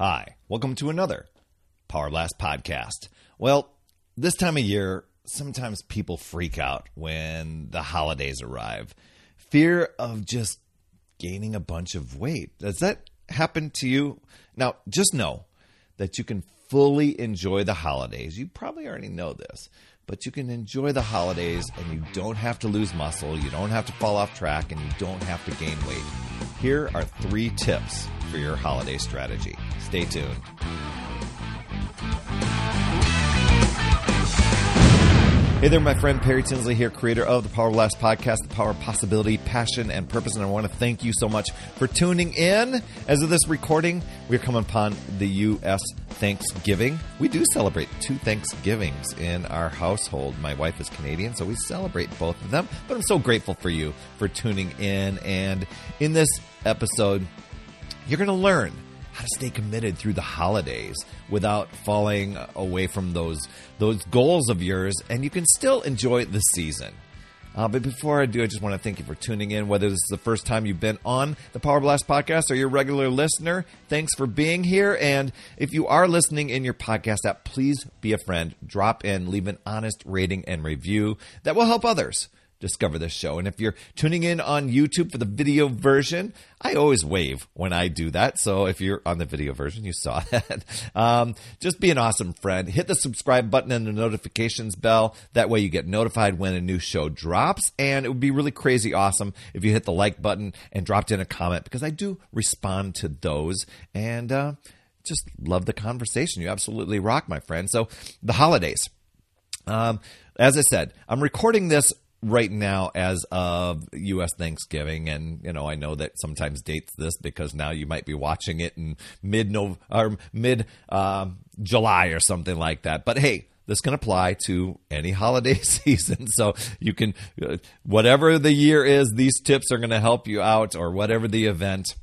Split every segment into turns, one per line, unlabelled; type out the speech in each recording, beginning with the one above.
Hi, welcome to another Power Blast podcast. Well, this time of year, sometimes people freak out when the holidays arrive. Fear of just gaining a bunch of weight. Does that happen to you? Now, just know that you can fully enjoy the holidays. You probably already know this, but you can enjoy the holidays and you don't have to lose muscle, you don't have to fall off track, and you don't have to gain weight. Here are three tips for your holiday strategy. Stay tuned. Hey there, my friend Perry Tinsley here, creator of the Power Blast podcast, the power of possibility, passion, and purpose. And I want to thank you so much for tuning in. As of this recording, we're coming upon the U.S. Thanksgiving. We do celebrate two Thanksgivings in our household. My wife is Canadian, so we celebrate both of them. But I'm so grateful for you for tuning in. And in this episode, you're going to learn how to stay committed through the holidays without falling away from those those goals of yours, and you can still enjoy the season. Uh, but before I do, I just want to thank you for tuning in. Whether this is the first time you've been on the Power Blast podcast or you're a regular listener, thanks for being here. And if you are listening in your podcast app, please be a friend. Drop in, leave an honest rating and review that will help others discover this show. And if you're tuning in on YouTube for the video version, I always wave when I do that. So if you're on the video version, you saw that. Um, just be an awesome friend. Hit the subscribe button and the notifications bell. That way you get notified when a new show drops. And it would be really crazy awesome if you hit the like button and dropped in a comment because I do respond to those. And, uh, just love the conversation. You absolutely rock, my friend. So, the holidays. Um, as I said, I'm recording this right now as of U.S. Thanksgiving, and you know I know that sometimes dates this because now you might be watching it in mid or mid uh, July or something like that. But hey, this can apply to any holiday season. So you can, uh, whatever the year is, these tips are going to help you out, or whatever the event.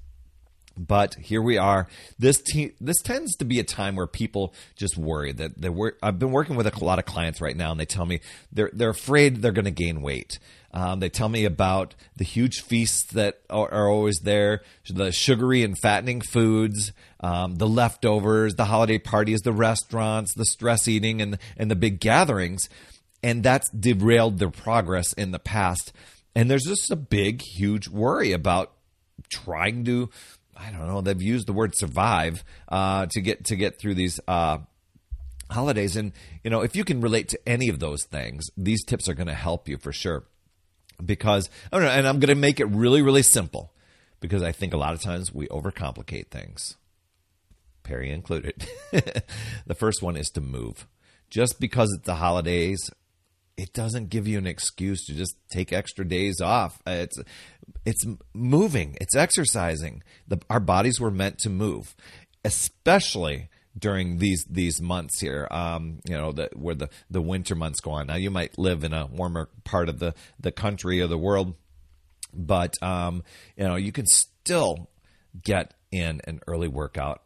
But here we are. This te- this tends to be a time where people just worry that they wor- I've been working with a lot of clients right now, and they tell me they're they're afraid they're going to gain weight. Um, they tell me about the huge feasts that are, are always there, the sugary and fattening foods, um, the leftovers, the holiday parties, the restaurants, the stress eating, and and the big gatherings, and that's derailed their progress in the past. And there's just a big, huge worry about trying to I don't know. They've used the word survive uh, to get to get through these uh, holidays, and you know if you can relate to any of those things, these tips are going to help you for sure. Because know, and I'm going to make it really, really simple because I think a lot of times we overcomplicate things, Perry included. the first one is to move. Just because it's the holidays it doesn't give you an excuse to just take extra days off. It's it's moving, it's exercising. The, our bodies were meant to move, especially during these these months here. Um, you know, the, where the the winter months go on. Now, you might live in a warmer part of the the country or the world, but um, you know, you can still get in an early workout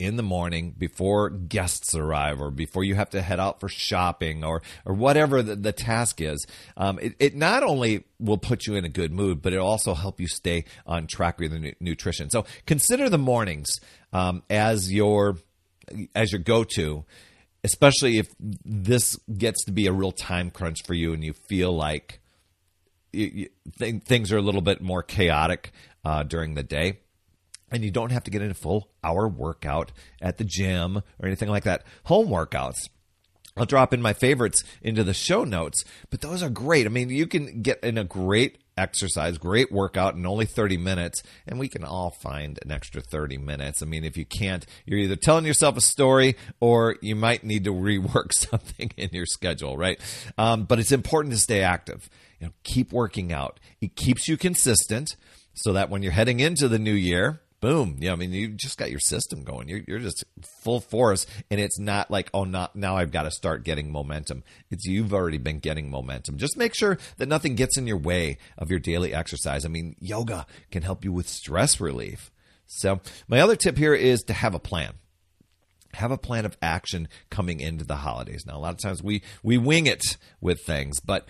in the morning before guests arrive or before you have to head out for shopping or or whatever the, the task is. Um, it, it, not only will put you in a good mood, but it'll also help you stay on track with your nutrition. So consider the mornings um, as your as your go to. Especially if this gets to be a real time crunch for you and you feel like you, you, th- things are a little bit more chaotic uh, during the day and you don't have to get in a full hour workout at the gym or anything like that. Home workouts. I'll drop in my favorites into the show notes, but those are great. I mean, you can get in a great exercise, great workout in only 30 minutes, and we can all find an extra 30 minutes. I mean, if you can't, you're either telling yourself a story or you might need to rework something in your schedule, right? Um, but it's important to stay active. You know, keep working out. It keeps you consistent so that when you're heading into the new year, boom. Yeah, I mean, you just got your system going. You're, you're just full force, and it's not like, oh, not now I've got to start getting momentum. It's you've already been getting momentum. Just make sure that nothing gets in your way of your daily exercise. I mean, yoga can help you with stress relief. So, my other tip here is to have a plan. Have a plan of action coming into the holidays. Now, a lot of times we we wing it with things, but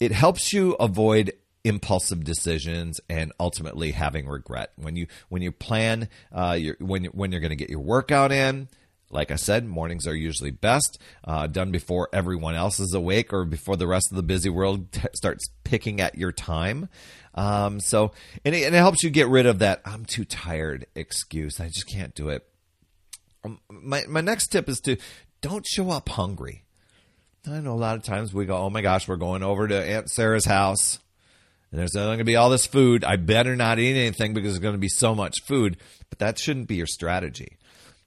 it helps you avoid impulsive decisions and ultimately having regret when you when you plan uh, your, when when you're going to get your workout in like I said, mornings are usually best, uh, done before everyone else is awake or before the rest of the busy world t- starts picking at your time. Um, so, and it, and it, helps you get rid of that "I'm too tired" excuse. I just can't do it. Um, my my next tip is to don't show up hungry. I know a lot of times we go, "Oh my gosh, we're going over to Aunt Sarah's house." And there's going to be all this food. I better not eat anything because there's going to be so much food. But that shouldn't be your strategy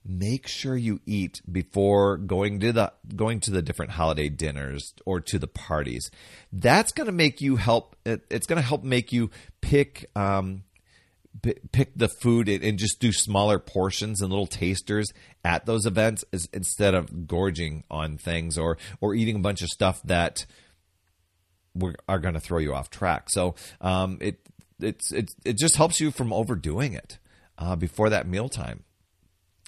make sure you eat before going to the going to the different holiday dinners or to the parties. That's going to make you help. It, it's going to help make you pick. Um, pick the food and just do smaller portions and little tasters at those events instead of gorging on things or or eating a bunch of stuff that are going to throw you off track. So um, it it's it it just helps you from overdoing it uh, before that mealtime.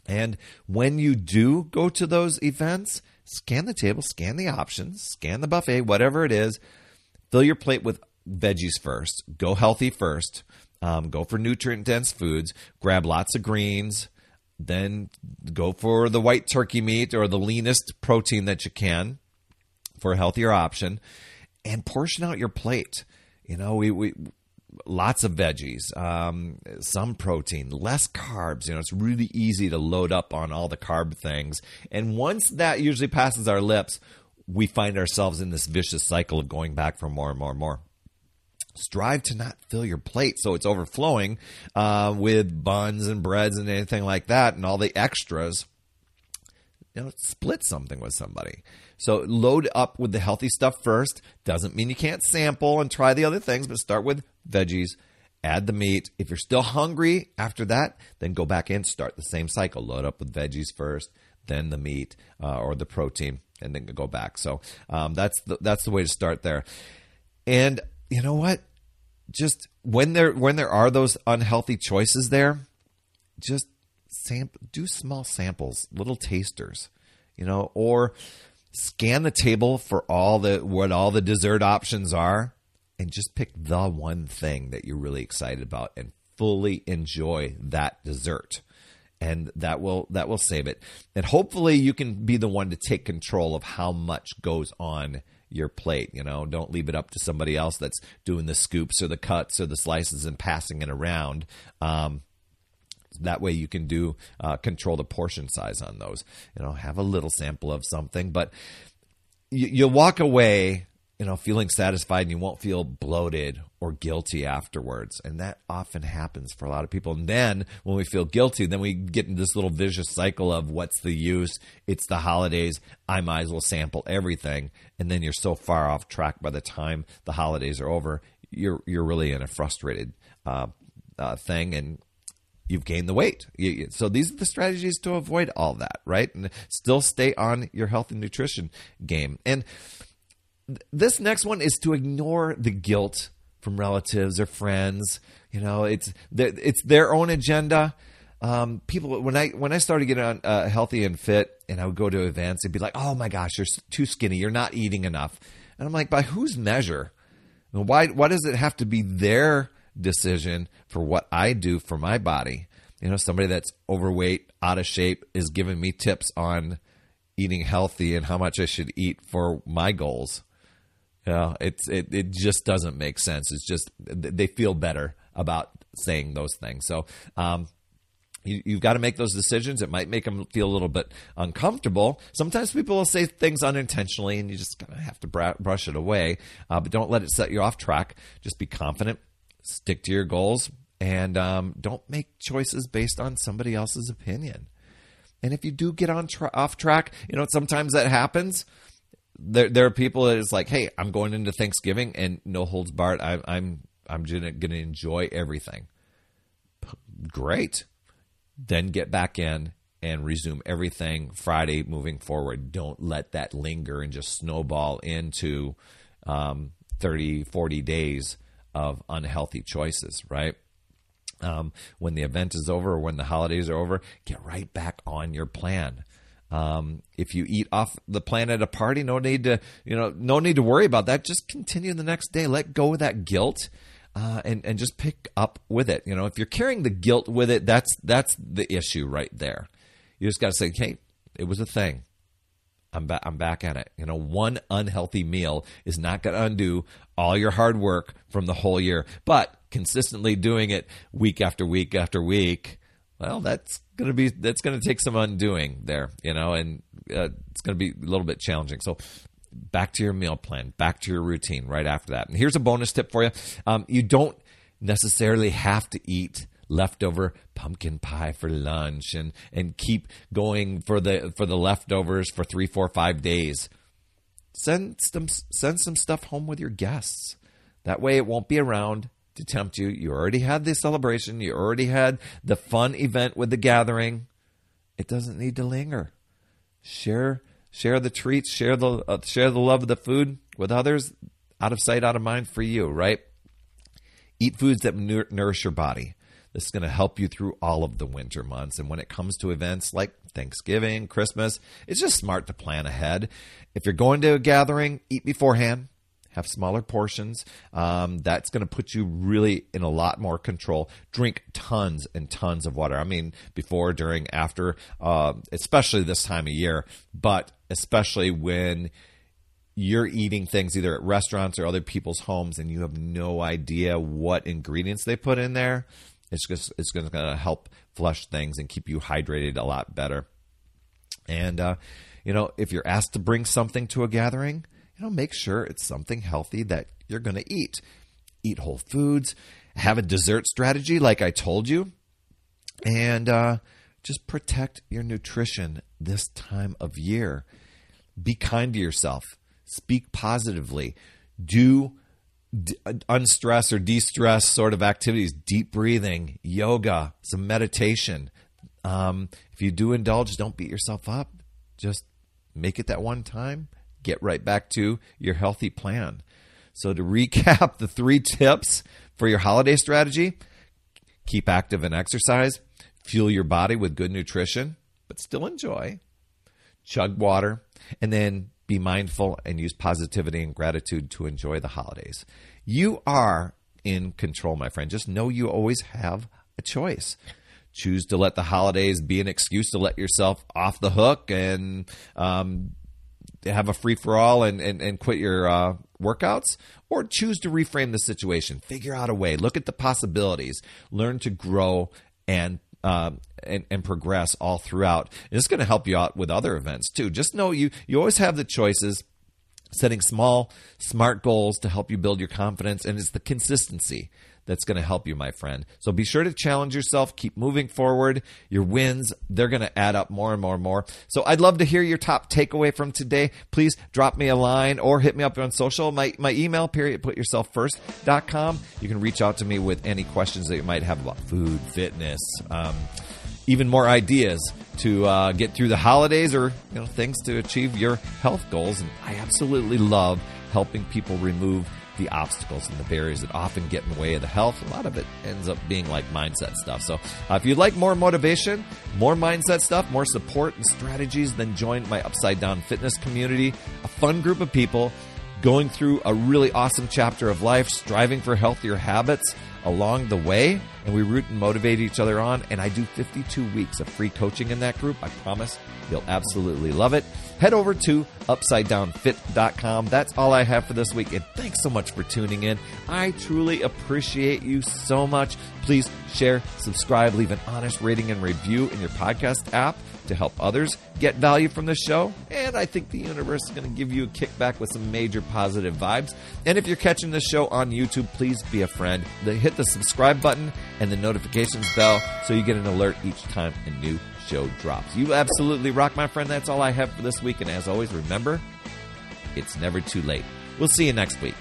And when you do go to those events, scan the table, scan the options, scan the buffet, whatever it is. Fill your plate with veggies first. Go healthy first. Um, go for nutrient dense foods. Grab lots of greens. Then go for the white turkey meat or the leanest protein that you can for a healthier option. And portion out your plate. You know, we, we lots of veggies, um, some protein, less carbs. You know, it's really easy to load up on all the carb things. And once that usually passes our lips, we find ourselves in this vicious cycle of going back for more and more and more. Strive to not fill your plate so it's overflowing uh, with buns and breads and anything like that and all the extras. You know, split something with somebody. So load up with the healthy stuff first. Doesn't mean you can't sample and try the other things, but start with veggies, add the meat. If you're still hungry after that, then go back in, start the same cycle. Load up with veggies first, then the meat uh, or the protein, and then go back. So um, that's the, that's the way to start there. And you know what? Just when there when there are those unhealthy choices there, just sample, do small samples, little tasters, you know, or scan the table for all the what all the dessert options are and just pick the one thing that you're really excited about and fully enjoy that dessert. And that will that will save it. And hopefully you can be the one to take control of how much goes on your plate you know? Don't leave it up to somebody else that's doing the scoops or the cuts or the slices and passing it around. Um, that way you can do uh, control the portion size on those you know have a little sample of something but you, you'll walk away you know, feeling satisfied and you won't feel bloated or guilty afterwards. And that often happens for a lot of people. And then when we feel guilty, then we get into this little vicious cycle of what's the use? It's the holidays. I might as well sample everything. And then you're so far off track by the time the holidays are over, you're, you're really in a frustrated uh, uh, thing and you've gained the weight. So these are the strategies to avoid all that, right? And still stay on your health and nutrition game. And this next one is to ignore the guilt from relatives or friends. You know, it's it's their own agenda. Um, people when I when I started getting on, uh, healthy and fit, and I would go to events, they'd be like, "Oh my gosh, you're too skinny. You're not eating enough." And I'm like, "By whose measure? Why why does it have to be their decision for what I do for my body?" You know, somebody that's overweight, out of shape, is giving me tips on eating healthy and how much I should eat for my goals. You know, it's it, it just doesn't make sense. It's just they feel better about saying those things. So um, you, have got to make those decisions. It might make them feel a little bit uncomfortable. Sometimes people will say things unintentionally, and you just kind of have to br- brush it away. Uh, but don't let it set you off track. Just be confident, stick to your goals, and um, don't make choices based on somebody else's opinion. And if you do get on tra- off track, you know sometimes that happens there there are people that is like, hey, I'm going into Thanksgiving and no holds barred. I, I'm I'm gonna, gonna enjoy everything. Great. Then get back in and resume everything Friday moving forward. Don't let that linger and just snowball into um, 30, 40 days of unhealthy choices, right? Um, when the event is over or when the holidays are over, get right back on your plan. Um, if you eat off the plan at a party, no need to, you know, no need to worry about that. Just continue the next day. Let go of that guilt. Uh, and and just pick up with it. You know, if you're carrying the guilt with it, that's that's the issue right there. You just got to say, "Hey, it was a thing. I'm back. I'm back at it." You know, one unhealthy meal is not going to undo all your hard work from the whole year, but consistently doing it week after week after week, well, that's going to be that's going to take some undoing there, you know, and uh, it's going to be a little bit challenging. So back to your meal plan, back to your routine right after that. And here's a bonus tip for you: um, you don't necessarily have to eat leftover pumpkin pie for lunch and and keep going for the for the leftovers for three, four, five days. Send some send some stuff home with your guests. That way, it won't be around to tempt you. You already had the celebration, you already had the fun event with the gathering. It doesn't need to linger. Share share the treats, share the uh, share the love of the food with others, out of sight, out of mind for you, right? Eat foods that nourish your body. This is going to help you through all of the winter months. And when it comes to events like Thanksgiving, Christmas, it's just smart to plan ahead. If you're going to a gathering, eat beforehand have smaller portions. Um, that's going to put you really in a lot more control. Drink tons and tons of water. I mean, before, during, after, uh, especially this time of year, but especially when you're eating things either at restaurants or other people's homes and you have no idea what ingredients they put in there. It's just it's going to help flush things and keep you hydrated a lot better. And uh, you know, if you're asked to bring something to a gathering, you know, make sure it's something healthy that you're going to eat. Eat whole foods, have a dessert strategy like I told you, and uh, just protect your nutrition this time of year. Be kind to yourself. Speak positively. Do unstress or de stress sort of activities, deep breathing, yoga, some meditation. Um, if you do indulge, don't beat yourself up. Just make it that one time get right back to your healthy plan. So, to recap the three tips for your holiday strategy keep active and exercise, fuel your body with good nutrition, but still enjoy, chug water, and then be mindful and use positivity and gratitude to enjoy the holidays. You are in control, my friend. Just know you always have a choice. Choose to let the holidays be an excuse to let yourself off the hook and um, have a free for all and, and, and quit your uh, workouts, or choose to reframe the situation. Figure out a way. Look at the possibilities. Learn to grow and uh, and, and progress all throughout. And it's going to help you out with other events too. Just know you you always have the choices. Setting small, smart goals to help you build your confidence, and it's the consistency that's going to help you, my friend. So be sure to challenge yourself, keep moving forward. Your wins, they're going to add up more and more and more. So I'd love to hear your top takeaway from today. Please drop me a line or hit me up on social. My, my email, perry@, putyourselffirst.com. You can reach out to me with any questions that you might have about food, fitness, um, even more ideas to uh, get through the holidays or you know things to achieve your health goals. And I absolutely love helping people remove the obstacles and the barriers that often get in the way of the health. A lot of it ends up being like mindset stuff. So, uh, if you'd like more motivation, more mindset stuff, more support and strategies, then join my Upside Down Fitness community, a fun group of people going through a really awesome chapter of life, striving for healthier habits along the way, and we root and motivate each other on. And I do 52 weeks of free coaching in that group. I promise you'll absolutely love it. Head over to upsidedownfit.com. That's all I have for this week. And thanks so much for tuning in. I truly appreciate you so much. Please share, subscribe, leave an honest rating and review in your podcast app to help others get value from the show. And I think the universe is going to give you a kickback with some major positive vibes. And if you're catching the show on YouTube, please be a friend. Hit the subscribe button and the notifications bell so you get an alert each time a new show drops. You absolutely rock, my friend. That's all I have for this week. And as always, remember, it's never too late. We'll see you next week.